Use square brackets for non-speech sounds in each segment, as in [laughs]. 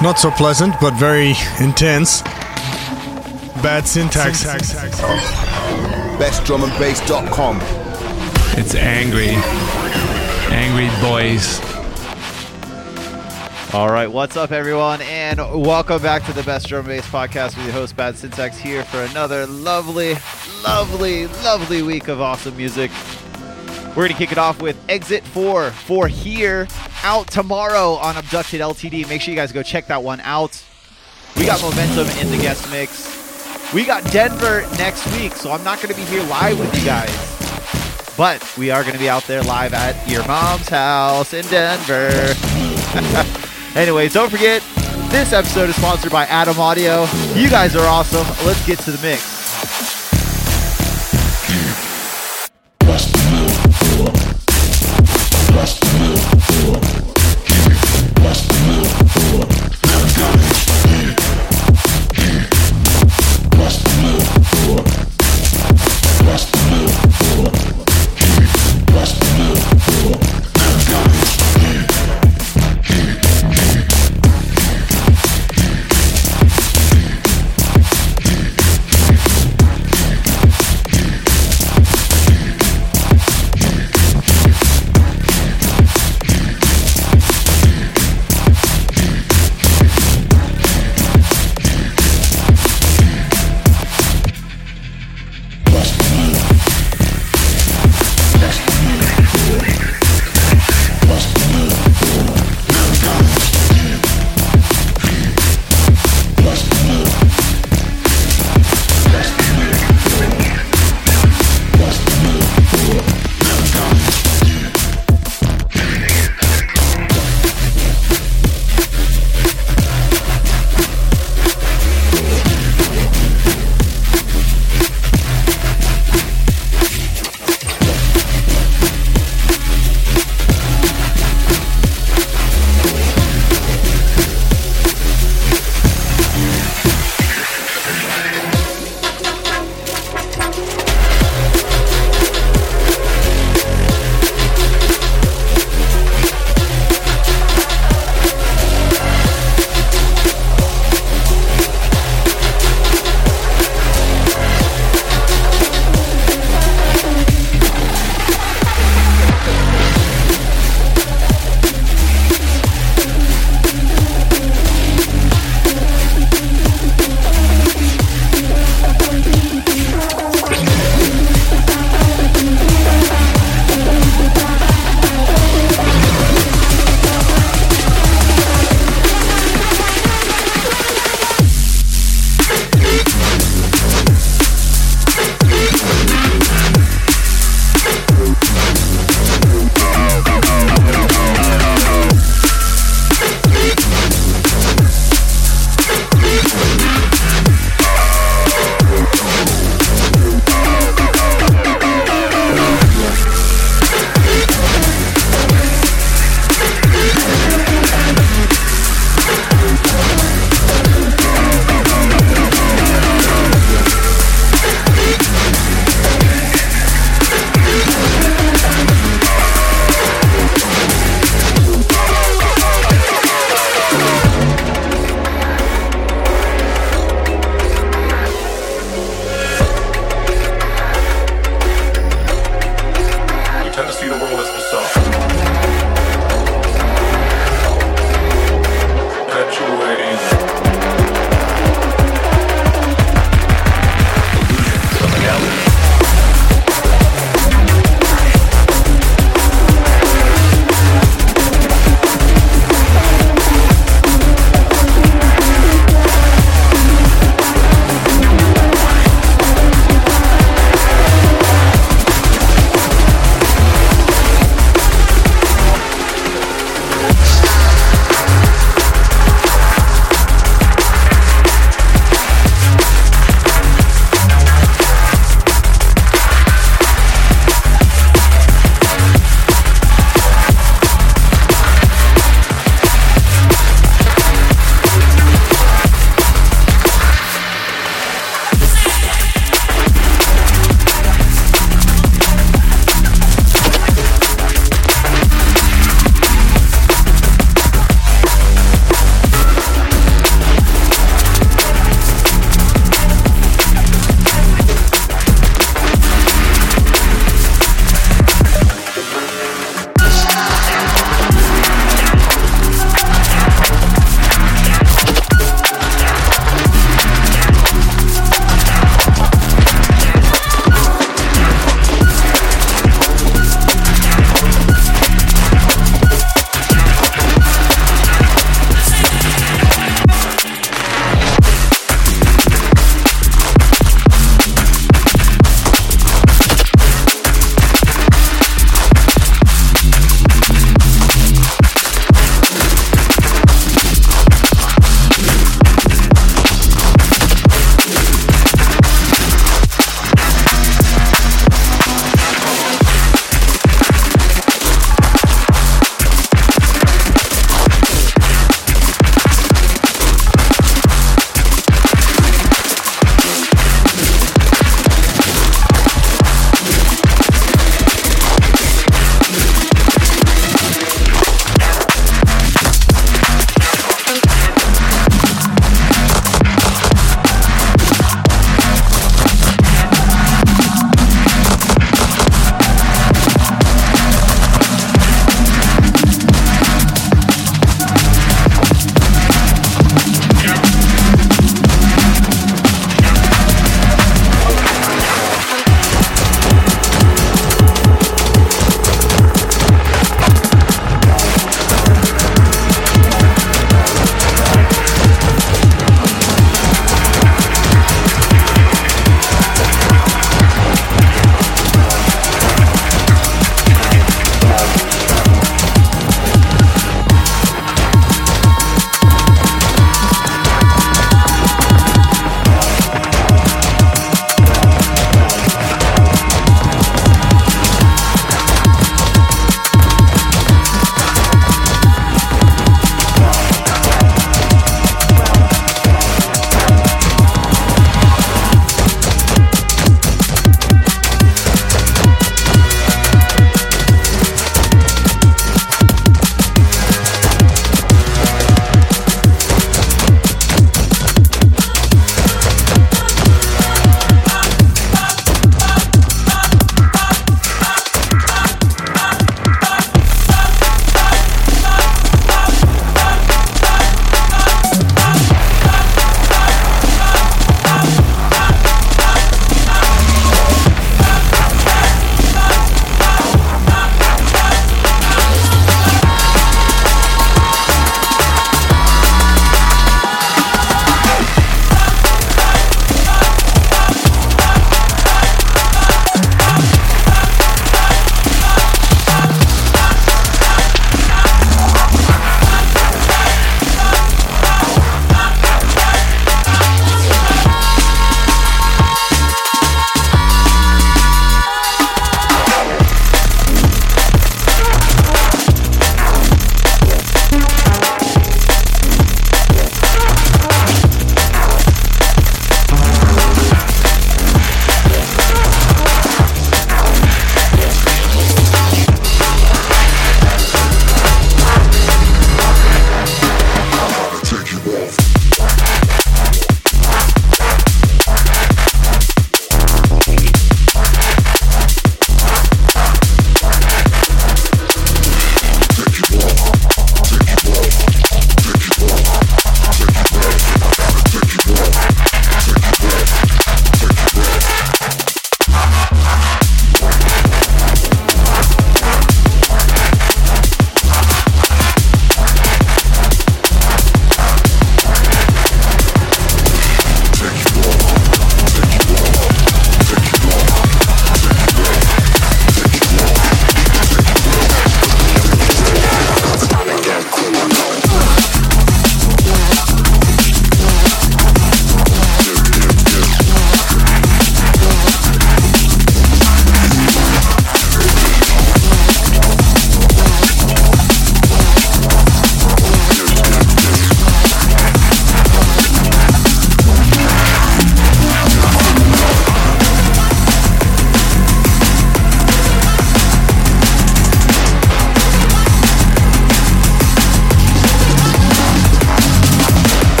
Not so pleasant, but very intense. Bad syntax. BestDrumAndBass.com. It's angry. Angry boys. All right, what's up, everyone, and welcome back to the Best Drum and Bass Podcast with your host, Bad Syntax, here for another lovely, lovely, lovely week of awesome music. We're going to kick it off with Exit 4 for Here, out tomorrow on Abducted LTD. Make sure you guys go check that one out. We got Momentum in the guest mix. We got Denver next week, so I'm not going to be here live with you guys. But we are going to be out there live at your mom's house in Denver. [laughs] Anyways, don't forget, this episode is sponsored by Adam Audio. You guys are awesome. Let's get to the mix.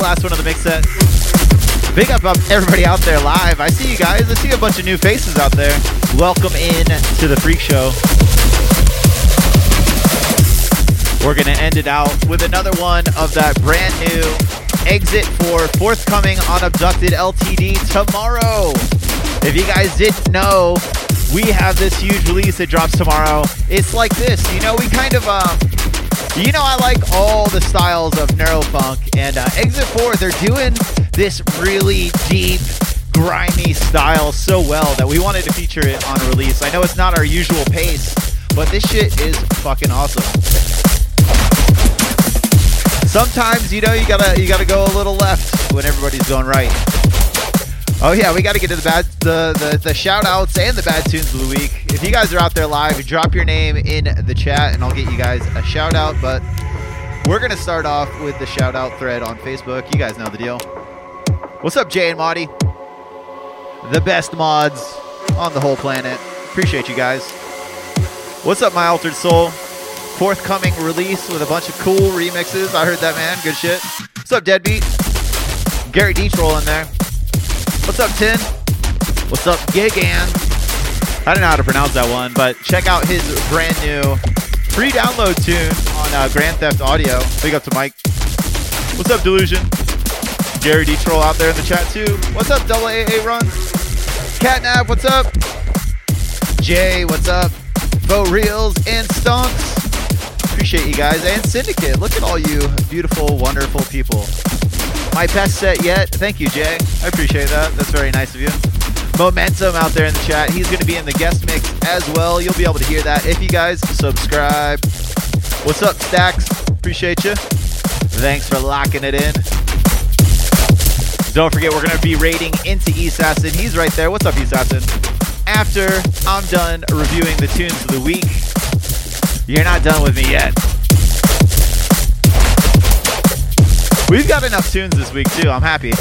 Last one of the mix set. Big up, up everybody out there live. I see you guys. I see a bunch of new faces out there. Welcome in to the Freak Show. We're going to end it out with another one of that brand new Exit 4 forthcoming on Abducted LTD tomorrow. If you guys didn't know, we have this huge release that drops tomorrow. It's like this, you know, we kind of, um, you know, I like all the styles of Neurofunk, and uh, Exit 4, they're doing this really deep, grimy style so well that we wanted to feature it on release. I know it's not our usual pace, but this shit is fucking awesome. Sometimes, you know, you gotta you gotta go a little left when everybody's going right. Oh yeah, we got to get to the bad the, the the shout outs and the bad tunes of the week. If you guys are out there live, drop your name in the chat and I'll get you guys a shout out. But we're gonna start off with the shout out thread on Facebook. You guys know the deal. What's up, Jay and Marty? The best mods on the whole planet. Appreciate you guys. What's up, my altered soul? Forthcoming release with a bunch of cool remixes. I heard that man. Good shit. What's up, Deadbeat? Gary Deach in there. What's up, Tin? What's up, Gigan? I don't know how to pronounce that one, but check out his brand new free download tune on uh, Grand Theft Audio. Big up to Mike. What's up, Delusion? Gary D. Troll out there in the chat too. What's up, Double AA Run? Catnap, what's up? Jay, what's up? Bo Reels and Stonks. Appreciate you guys. And Syndicate. Look at all you beautiful, wonderful people. My best set yet. Thank you, Jay. I appreciate that. That's very nice of you. Momentum out there in the chat. He's going to be in the guest mix as well. You'll be able to hear that if you guys subscribe. What's up, Stacks? Appreciate you. Thanks for locking it in. Don't forget, we're going to be raiding into East Assassin. He's right there. What's up, East Assassin? After I'm done reviewing the tunes of the week, you're not done with me yet. We've got enough tunes this week, too. I'm happy.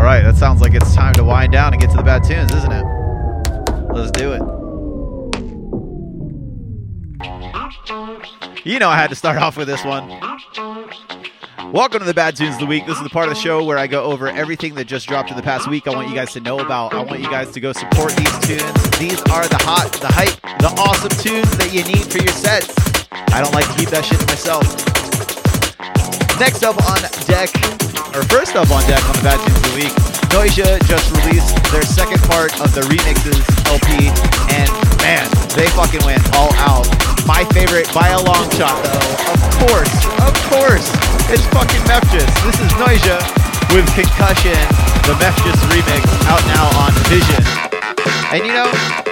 All right, that sounds like it's time to wind down and get to the bad tunes, isn't it? Let's do it. You know I had to start off with this one. Welcome to the Bad Tunes of the Week. This is the part of the show where I go over everything that just dropped in the past week. I want you guys to know about. I want you guys to go support these tunes. These are the hot, the hype, the awesome tunes that you need for your sets. I don't like to keep that shit to myself. Next up on deck, or first up on deck on the Bad Tunes of the Week, Noisia just released their second part of the remixes LP, and man, they fucking went all out. My favorite by a long shot, though, of course, of course, it's fucking Mefjus. This is Noisia with Concussion, the Mefjus remix, out now on Vision. And you know,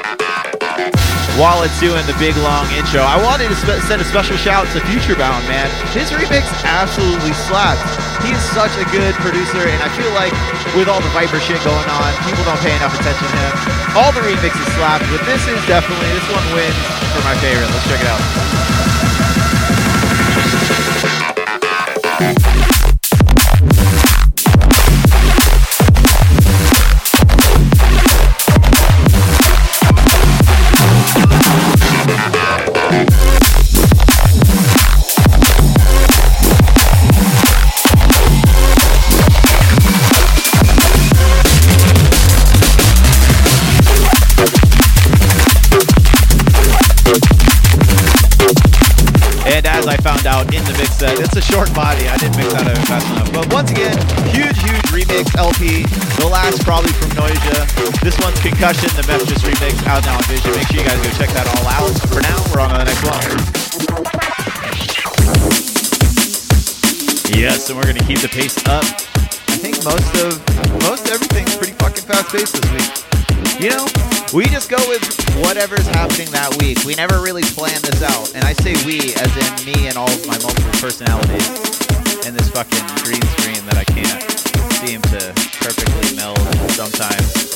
while it's doing the big long intro, I wanted to spe- send a special shout out to Futurebound, man. His remix absolutely slaps. He is such a good producer, and I feel like with all the Viper shit going on, people don't pay enough attention to him. All the remixes slap, but this is definitely, this one wins for my favorite. Let's check it out. Out in the mix set, it's a short body. I didn't mix that out fast enough. But once again, huge, huge remix LP. The last probably from Noisia. This one's Concussion, the Mefjus remix out now on Vision. Make sure you guys go check that all out. For now, we're on to the next one. Yes, and we're gonna keep the pace up. I think most of most everything's pretty fucking fast paced this week. You know, we just go with whatever's happening that week. We never really plan this out. And I say we as in me and all of my multiple personalities and this fucking green screen that I can't seem to perfectly meld sometimes.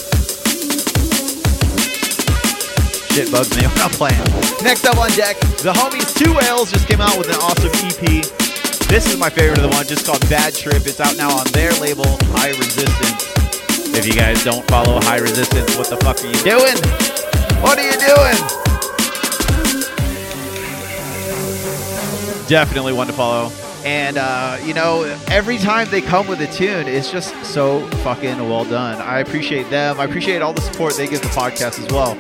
Shit bugs me [laughs] I'm playing. Next up on deck, the homies Two Whales just came out with an awesome EP. This is my favorite of the one, just called Bad Trip. It's out now on their label, High Resistance. If you guys don't follow High Resistance, what the fuck are you doing? What are you doing? definitely one to follow. And uh, you know, every time they come with a tune, it's just so fucking well done. I appreciate them. I appreciate all the support they give the podcast as well.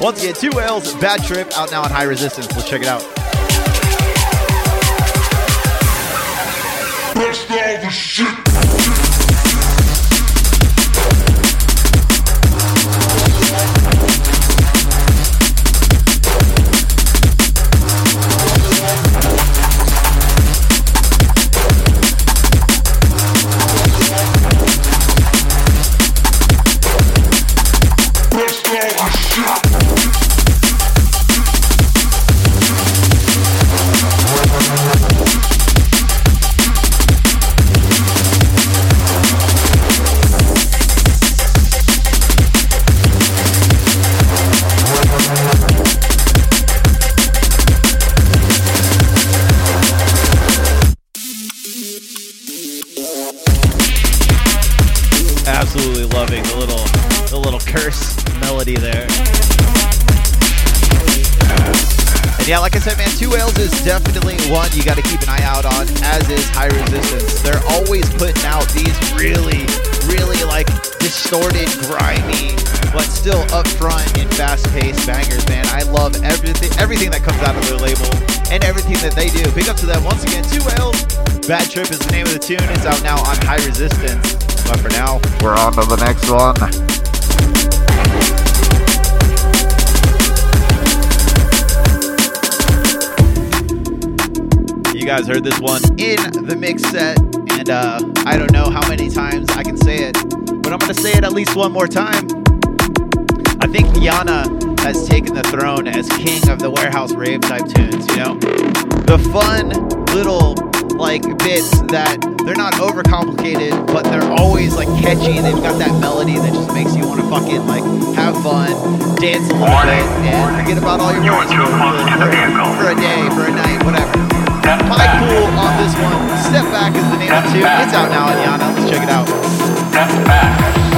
Once again, two whales, bad trip, out now on high resistance. Let's check it out. Absolutely Said, man, Two L's is definitely one you got to keep an eye out on, as is High Resistance. They're always putting out these really, really like distorted, grimy, but still upfront and fast-paced bangers, man. I love everything, everything that comes out of their label and everything that they do. Big up to them once again. Two L's. Bad Trip is the name of the tune. It's out now on High Resistance. But for now, we're on to the next one. You guys heard this one in the mix set, and uh, I don't know how many times I can say it, but I'm gonna say it at least one more time. I think Yana has taken the throne as king of the warehouse rave type tunes. You know, the fun little like bits that they're not overcomplicated, but they're always like catchy. They've got that melody that just makes you want to fucking like have fun, dance a little bit, and forget about all your worries for, for, for a day, for a night, whatever. My cool on this one. Step back is the name of the tune. It's out now on Yana. Let's check it out. Step back,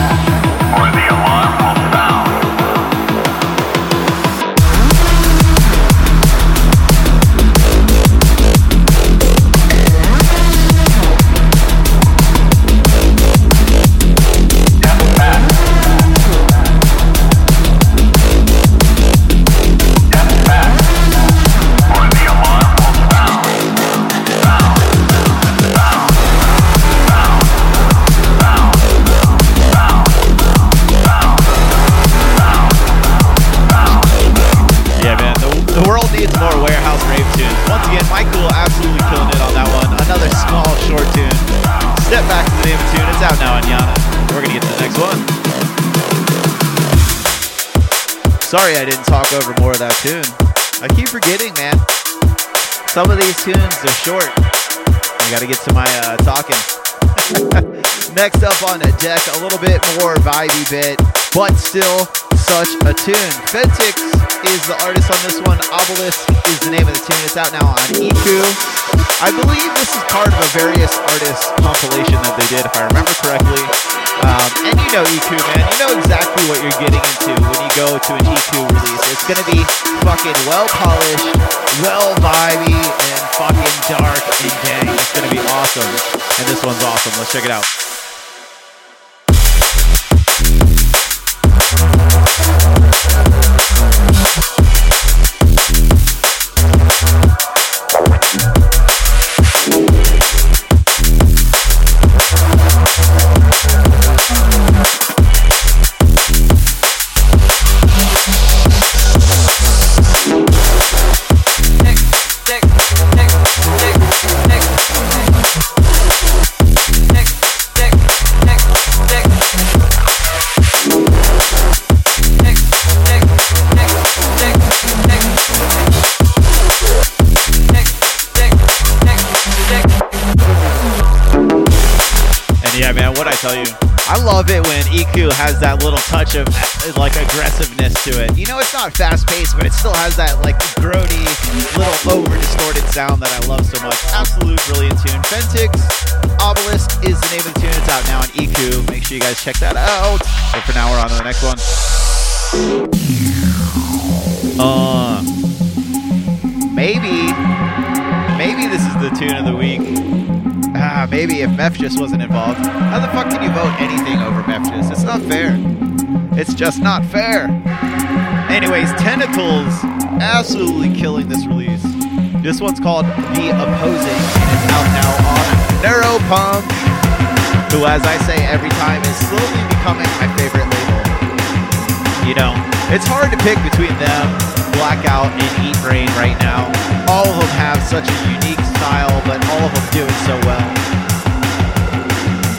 Sorry, I didn't talk over more of that tune. I keep forgetting, man. Some of these tunes are short. I gotta get to my uh, talking. [laughs] Next up on the deck, a little bit more vibey bit, but still such a tune. Fentix is the artist on this one. Obelisk is the name of the tune. It's out now on EQ. I believe this is part of a various artists compilation that they did, if I remember correctly. Um, and you know EQ, man. You know exactly what you're getting into when you go to an EQ release. It's gonna be fucking well polished, well vibey, and fucking dark and dang. It's gonna be awesome. And this one's awesome. Let's check it out. Love it when EQ has that little touch of like aggressiveness to it. You know, it's not fast paced, but it still has that like grody, little over distorted sound that I love so much. Absolute brilliant tune. Fentix Obelisk is the name of the tune. It's out now on EQ. Make sure you guys check that out. But for now, we're on to the next one. Uh, maybe, maybe this is the tune of the week. Ah, maybe if Mefjus wasn't involved. How the fuck can you vote anything over Mefjus? It's not fair. It's just not fair. Anyways, Tentacles absolutely killing this release. This one's called The Opposing, and it's out now on Neuropunk, who, as I say every time, is slowly becoming my favorite label. You know, it's hard to pick between them, Blackout, and Eatbrain right now. All of them have such a unique style, but all of them do it so well.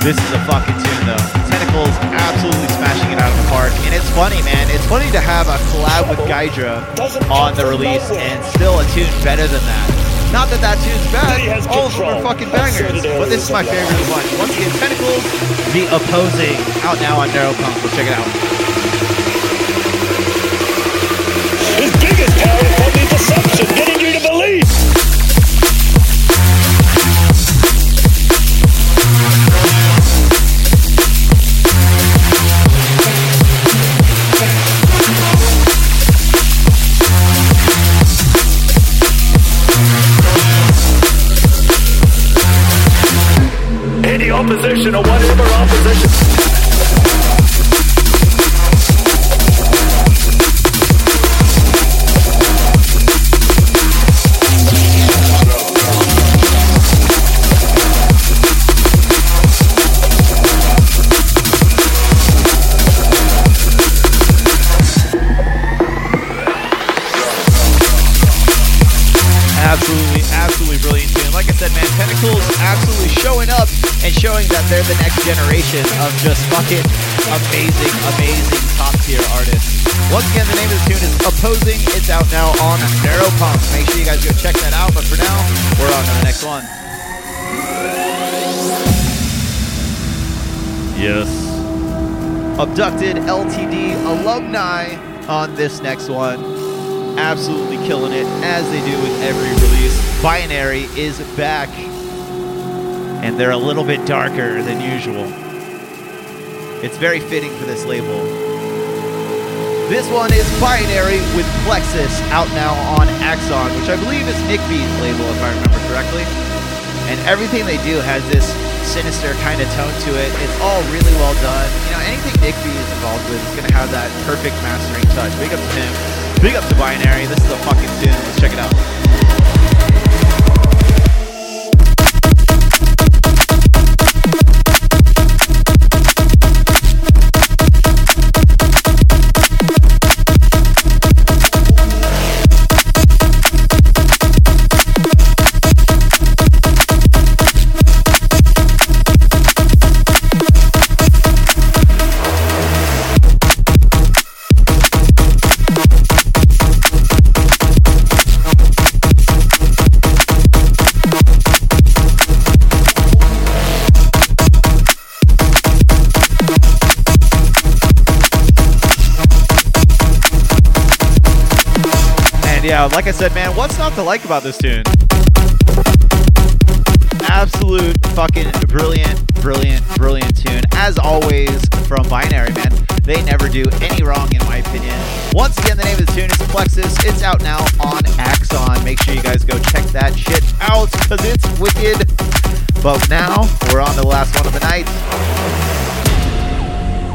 This is a fucking tune though. Tentacles absolutely smashing it out of the park. And it's funny, man. It's funny to have a collab with Gydra on the release and still a tune better than that. Not that that tune's bad, all of them are fucking bangers. But this is my favorite one. Once again, Tentacles, The Opposing, out now on Neuropunk. Let's check it out. His biggest power is probably deception, Abducted LTD alumni on this next one absolutely killing it as they do with every release. Binary is back, and they're a little bit darker than usual. It's very fitting for this label. This one is Binary with Plexus out now on Axon, which I believe is Nick B's label, if I remember correctly. And everything they do has this sinister kind of tone to it. It's all really well done. You know, anything B is involved with is going to have that perfect mastering touch. Big up to him. Big up to Binary. This is a fucking tune. Let's check it out. Like I said, man, what's not to like about this tune? Absolute fucking brilliant, brilliant, brilliant tune. As always, from Binary, man. They never do any wrong, in my opinion. Once again, the name of the tune is Plexus. It's out now on Axon. Make sure you guys go check that shit out, because it's wicked. But now, we're on to the last one of the night.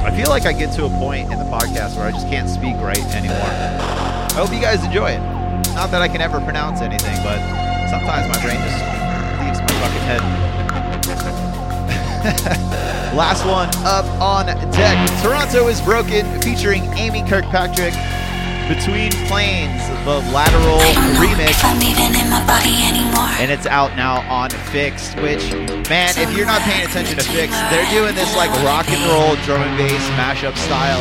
I feel like I get to a point in the podcast where I just can't speak right anymore. I hope you guys enjoy it. Not that I can ever pronounce anything, but sometimes my brain just leaves my fucking head. [laughs] Last one up on deck. Toronto is Broken featuring Amy Kirkpatrick. Between Planes, the lateral remix. And it's out now on Fixed, which, man, if you're not paying attention to Fixed, they're doing this like rock and roll drum and bass mashup style.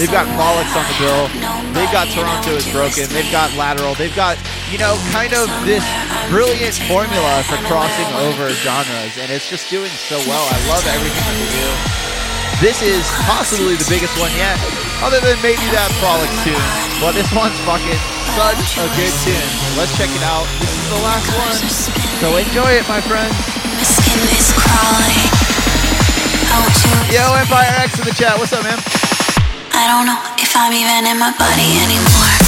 They've got Frolics on the bill. They've got Toronto is Broken. They've got Lateral. They've got, you know, kind of this brilliant formula for crossing over genres. And it's just doing so well. I love everything that they do. This is possibly the biggest one yet, other than maybe that Frolics tune. But this one's fucking such a good tune. Let's check it out. This is the last one. So enjoy it, my friends. Yo, Empire X in the chat. What's up, man? I don't know if I'm even in my body anymore.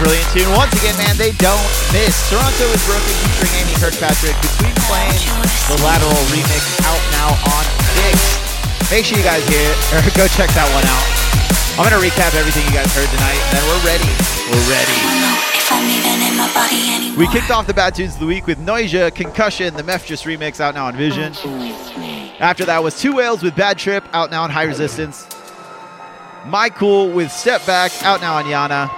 Brilliant tune. Once again, man, they don't miss. Toronto is broken featuring Amy Kirkpatrick. Between Flames, the lateral remix out now on Fix. Make sure you guys hear or go check that one out. I'm gonna recap everything you guys heard tonight, and then we're ready. We're ready. If I'm even in my body anymore. We kicked off the Bad Tunes of the Week with Noisia, Concussion, the Mefjus remix out now on Vision. After that was Two Whales with Bad Trip out now on High Resistance. My Cool with Step Back out now on Yana.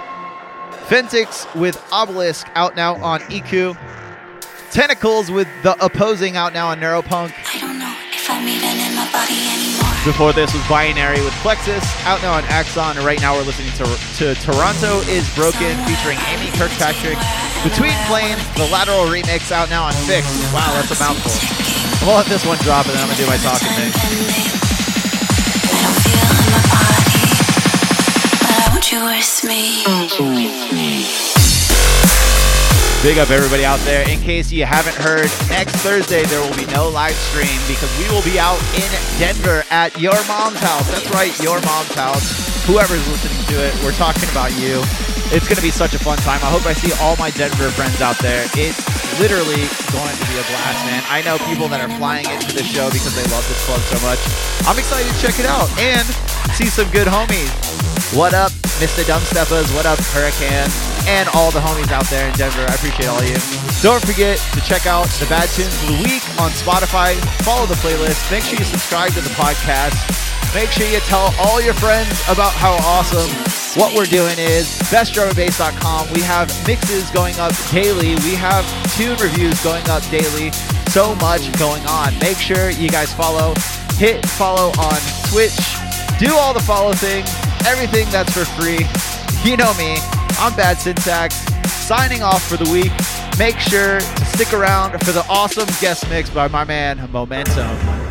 Fentix with Obelisk out now on Iku. Tentacles with The Opposing out now on Neuropunk. I don't know if I'm even in my body anymore. Before this was Binary with Plexus out now on Axon. And right now we're listening to, to Toronto is Broken featuring Amy Kirkpatrick. Between Flames, the lateral remix out now on Fix. Wow, that's a mouthful. I'm gonna let this one drop and then I'm gonna do my talking thing. Me. Big up everybody out there. In case you haven't heard, next Thursday there will be no live stream because we will be out in Denver at your mom's house. That's right, your mom's house. Whoever's listening to it, we're talking about you. It's going to be such a fun time. I hope I see all my Denver friends out there. It's literally going to be a blast, man. I know people that are flying into the show because they love this club so much. I'm excited to check it out and see some good homies. What up, Mr. Dumbsteppers? What up, Hurricane? And all the homies out there in Denver. I appreciate all you. Don't forget to check out the Bad Tunes of the Week on Spotify. Follow the playlist. Make sure you subscribe to the podcast. Make sure you tell all your friends about how awesome what we're doing is bestdrumandbass.com. We have mixes going up daily. We have tune reviews going up daily. So much going on. Make sure you guys follow. Hit follow on Twitch. Do all the follow things. Everything that's for free. You know me. I'm Bad Syntax. Signing off for the week. Make sure to stick around for the awesome guest mix by my man Momentum.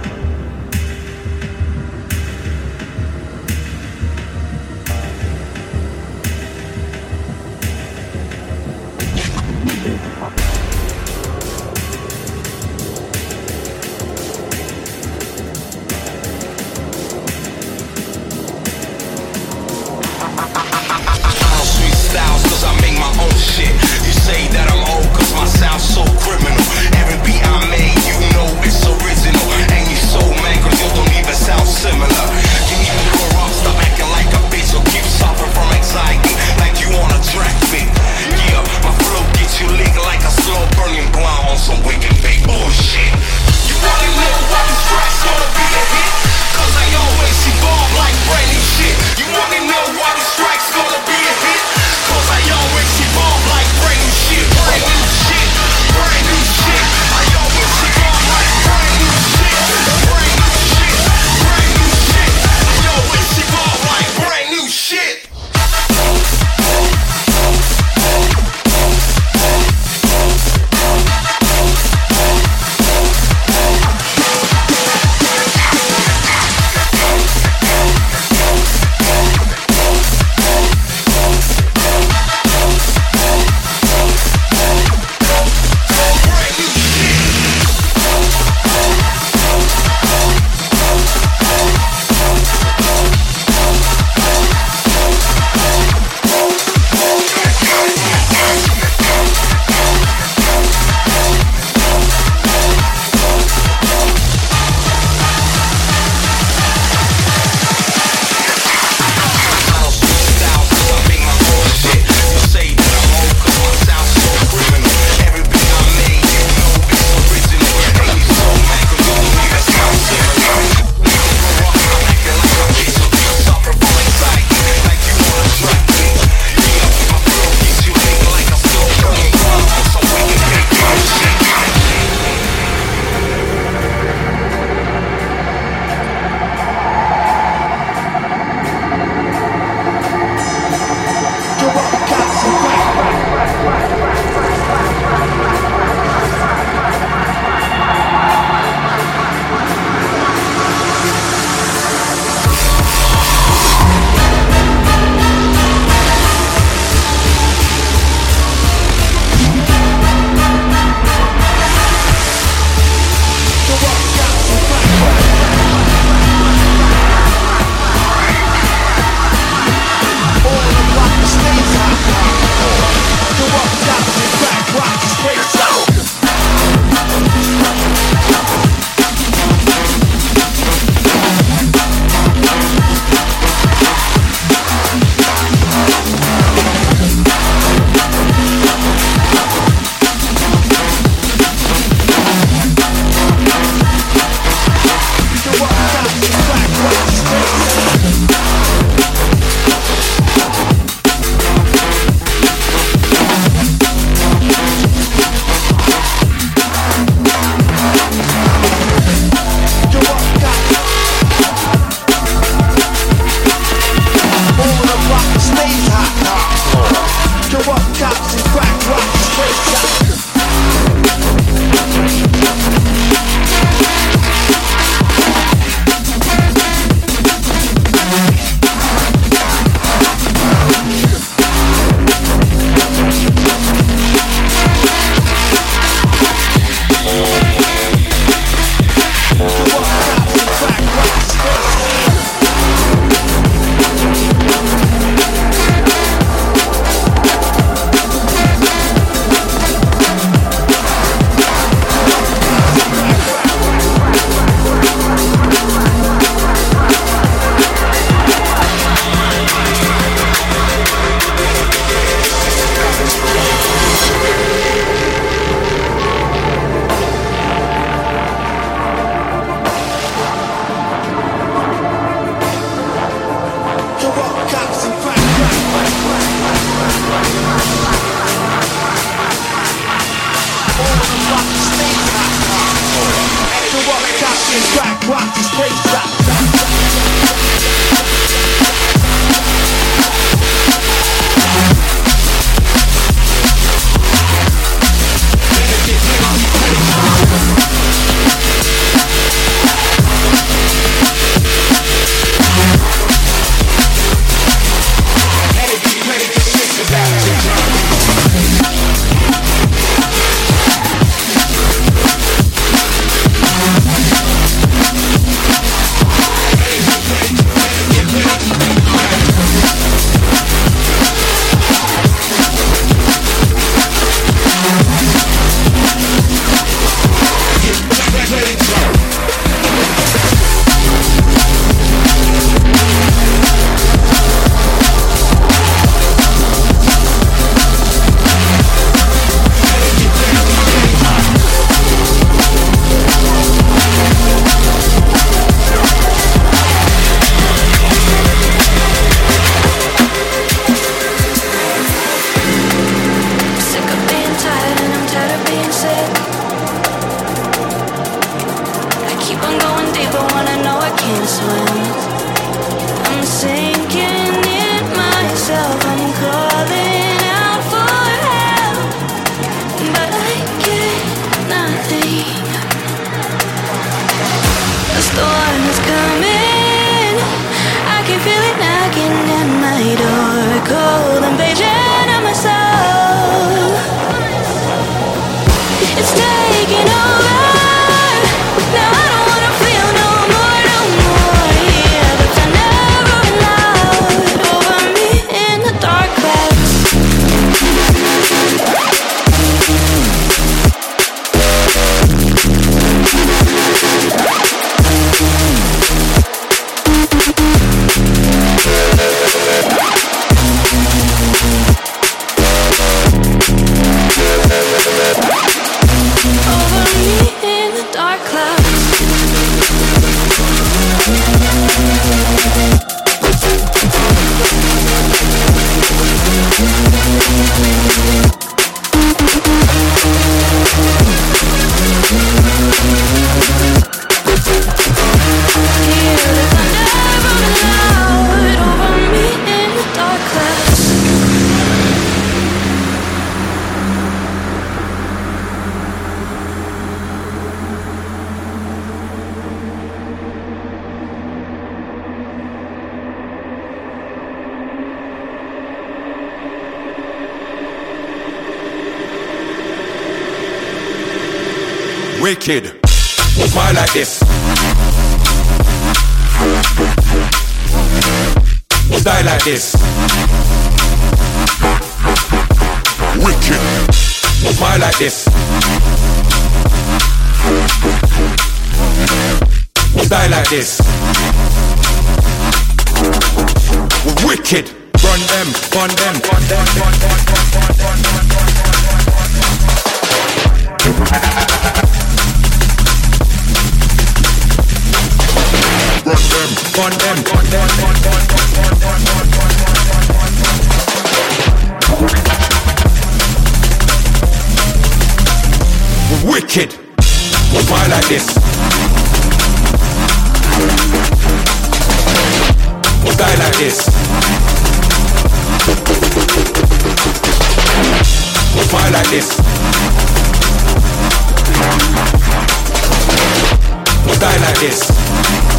Wicked. Smile like this. Style like this. Smile like this. Style like this.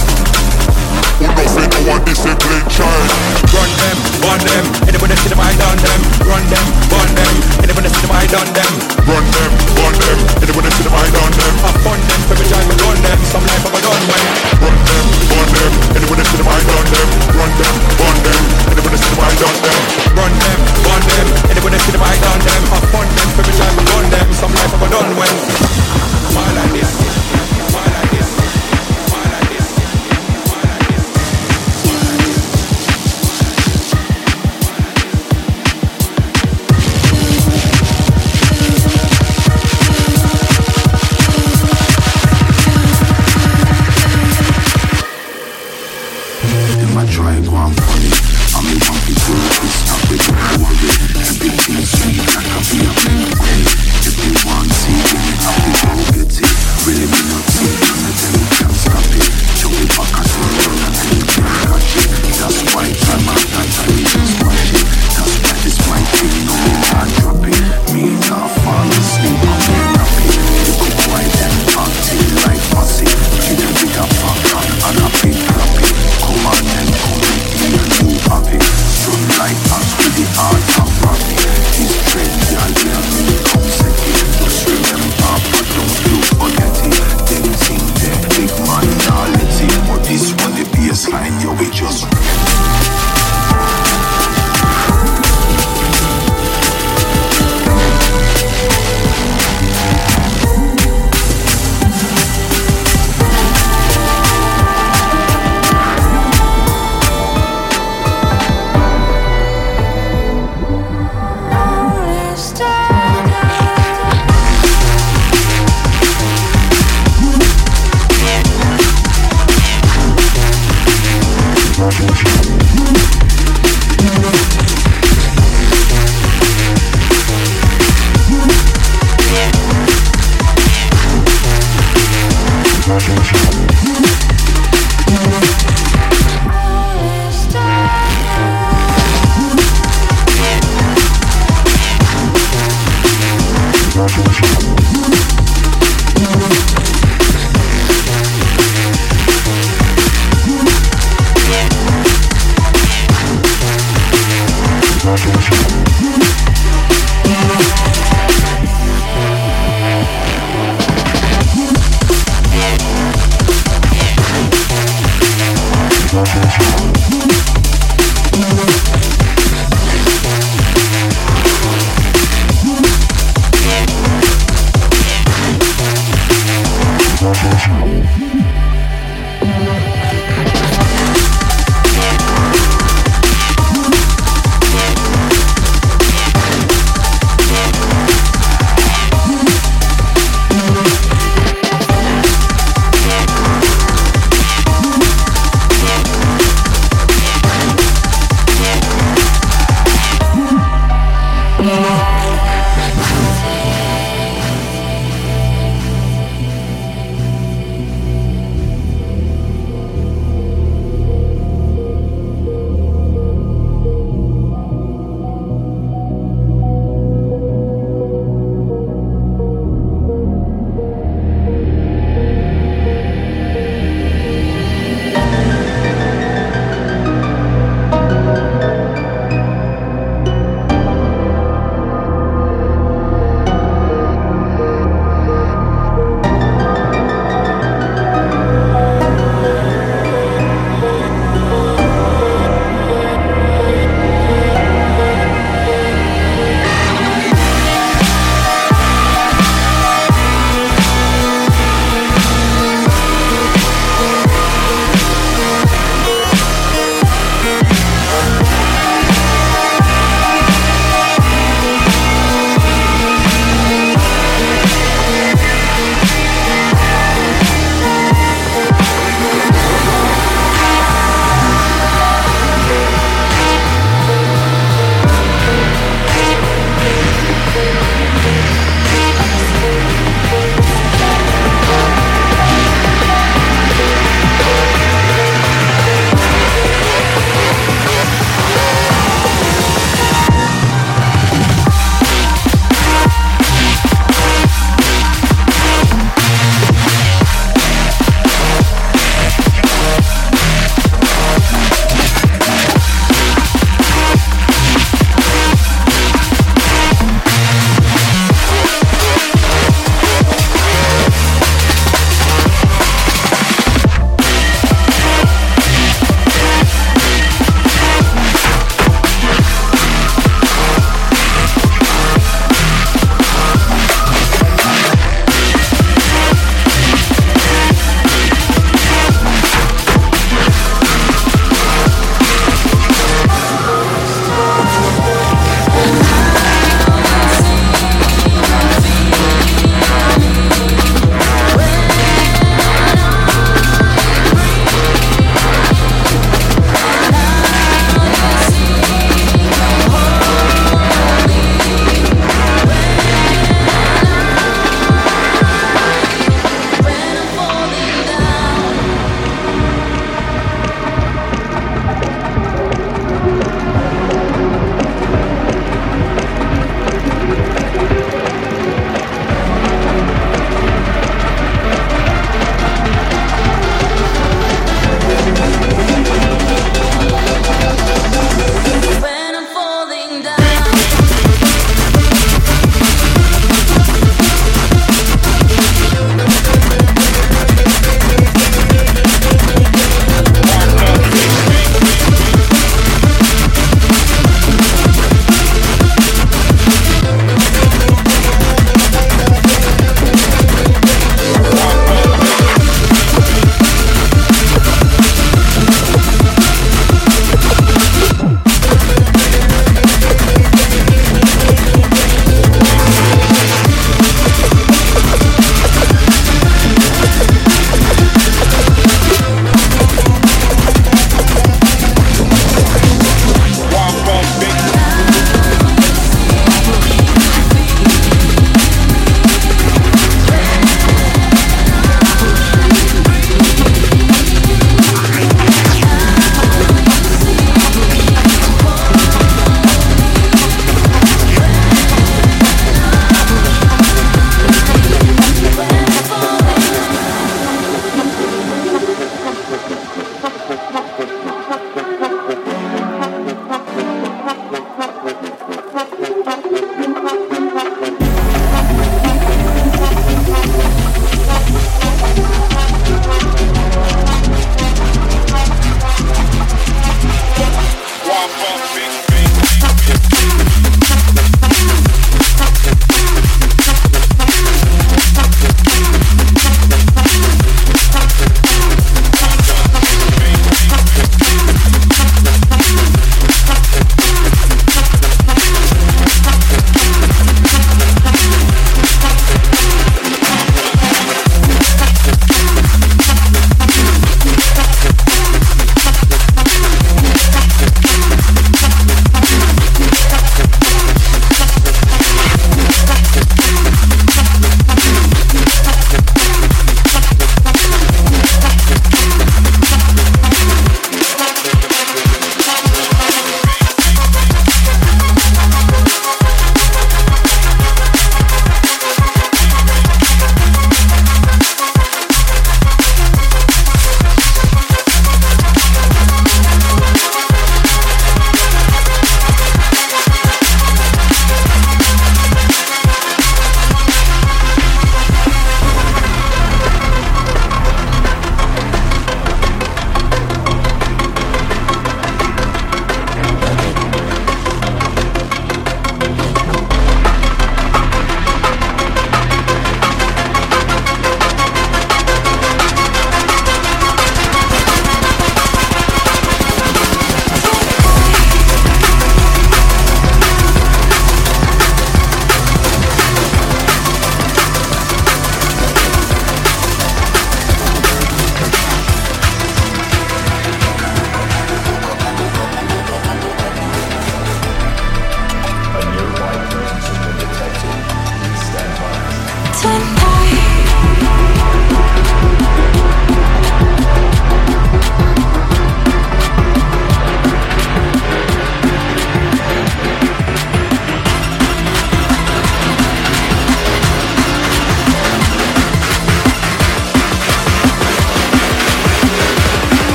Who don't fit no one disciplined child? Run them, run them. Anybody see them, I done them. Run them, run them. Anybody see them, I done them. Run them, run them. Anybody see them, I done them. I fun them, every time I run them. Some life I've done when. Run them, run them. Anybody see them, I done them. Run them, run them. Anybody see them, I done them. Run them, run them. Anybody see them, I done them. I fun them, every time I run them. Some life I've done when. Smile like this.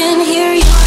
Can hear you.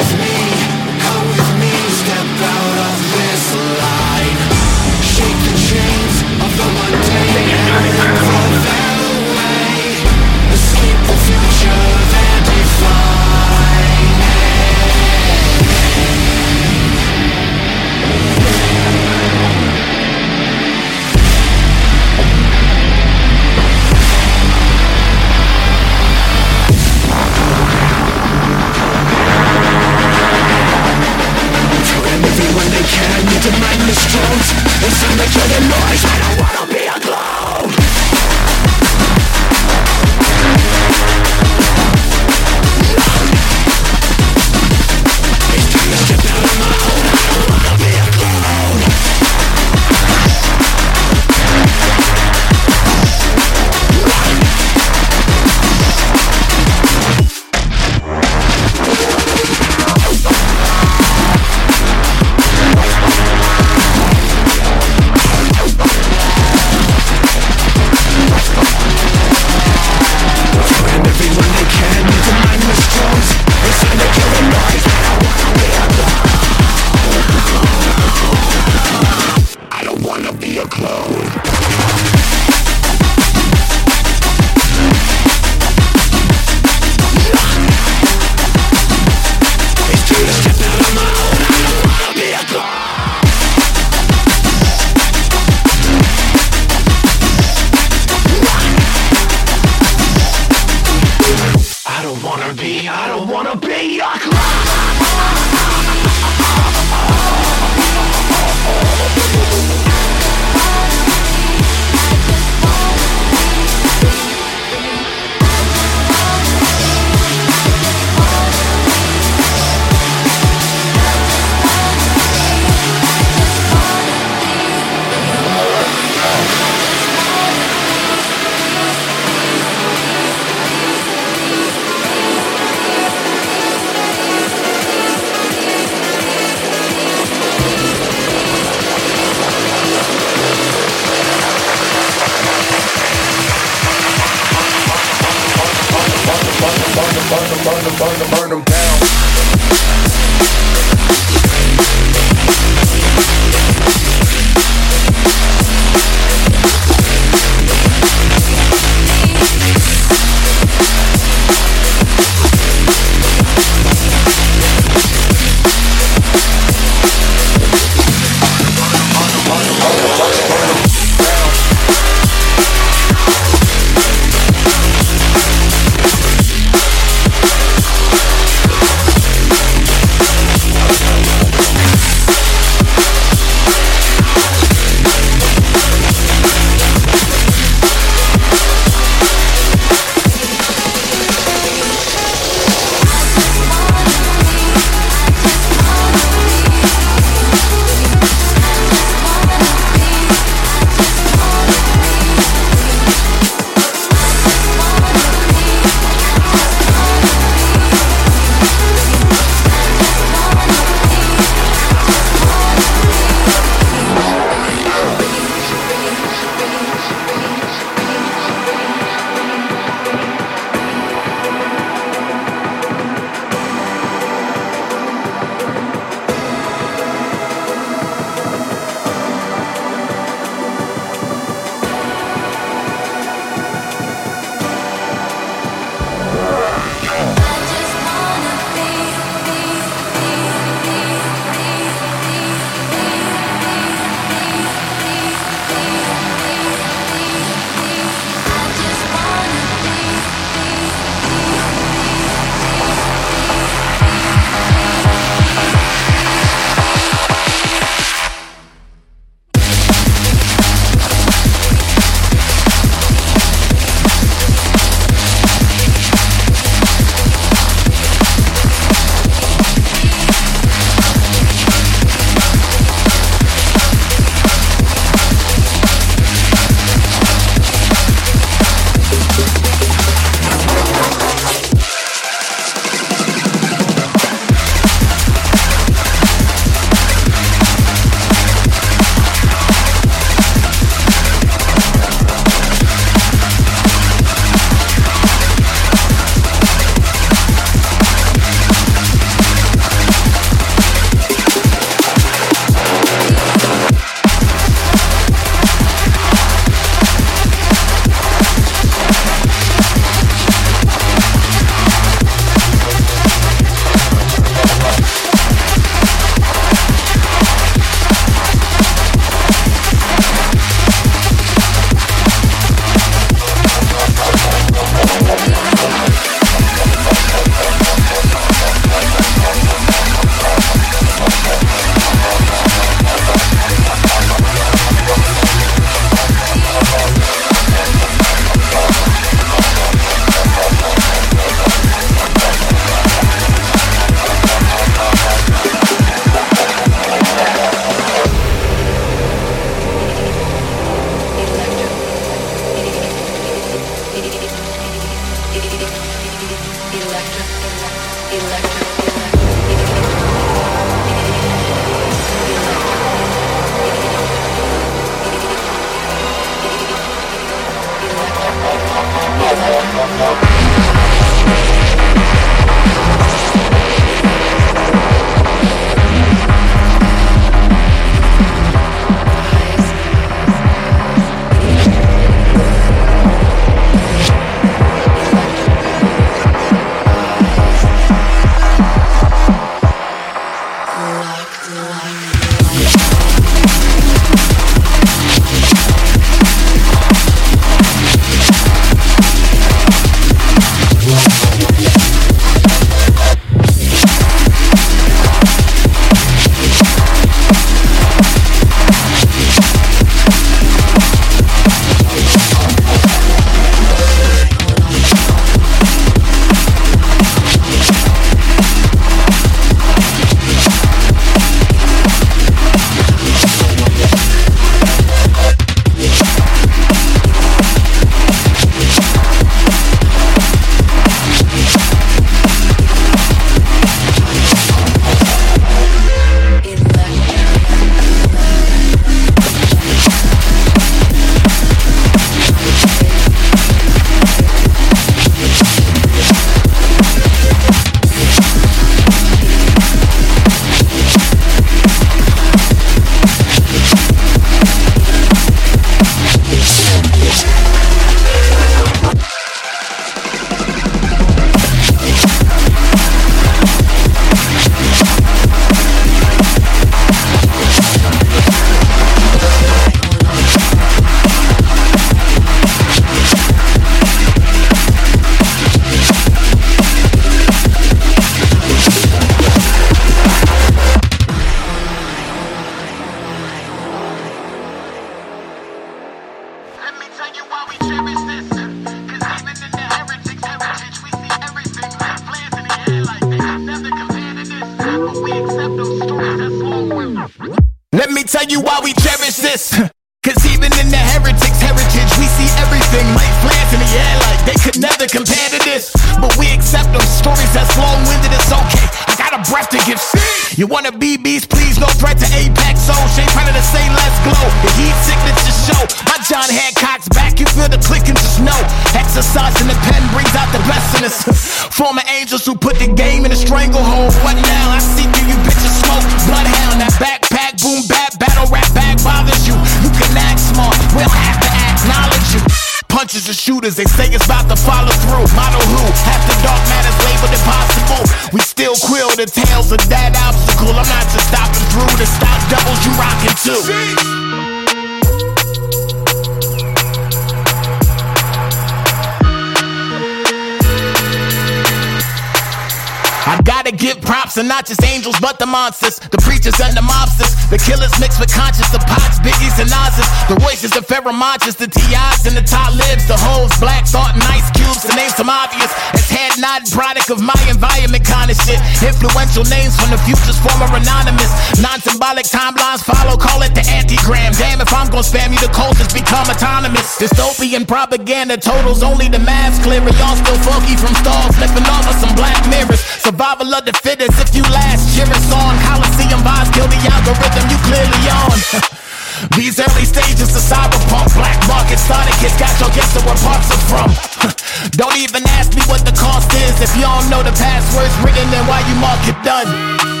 I gotta give props and not just angels, but the monsters, the preachers and the mobsters, the killers mixed with conscious, the pots, biggies and Oz's, the voices, the Pharoahe Monches, the TIs and the talibs, the hoes, black thought and ice cubes, to name some obvious. It's head nodding product of my environment kind of shit. Influential names from the future's former anonymous. Non-symbolic timelines follow, call it the antigram. Damn, if I'm gonna spam you, the cultures become autonomous. Dystopian propaganda totals only the mass clear. Y'all still funky from stalls, flipping off of some black mirrors. Survival of the fittest if you last. Cheer us on. Coliseum vibes kill the algorithm you clearly on. [laughs] These early stages of cyberpunk, black market started kids got your guess of where parts are from. [laughs] don't even ask me what the cost is. If you don't know the passwords written, then why you mark it done?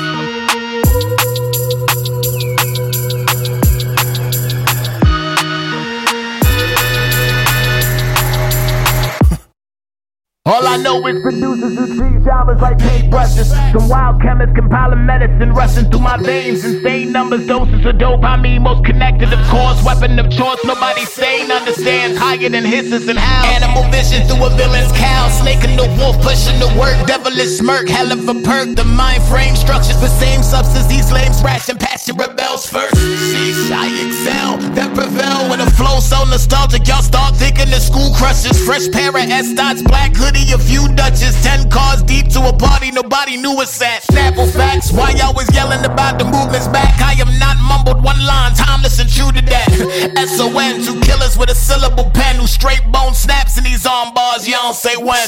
All I know is producers who treat genres like paintbrushes. Some wild chemists compiling medicine rushing through my veins. Insane numbers, doses of dopamine, most connected, of course. Weapon of choice, nobody sane understands. Higher than hisses and howls. Animal vision through a villain's cowl. Snake and the wolf pushing the work. Devilish smirk, hell of a perk. The mind frame structures the same substance. These lames ration passion rebels first. Sheesh, I excel, that prevail with a flow so nostalgic. Y'all start thinking the school crushes. Fresh pair of S dots, black a few Dutches, ten cars deep to a party nobody knew us at. Snapple facts, why y'all was yelling about the movements back? I am not mumbled one line, timeless and true to that. [laughs] SON, two killers with a syllable pen who straight bone snaps in these arm bars, you don't say when.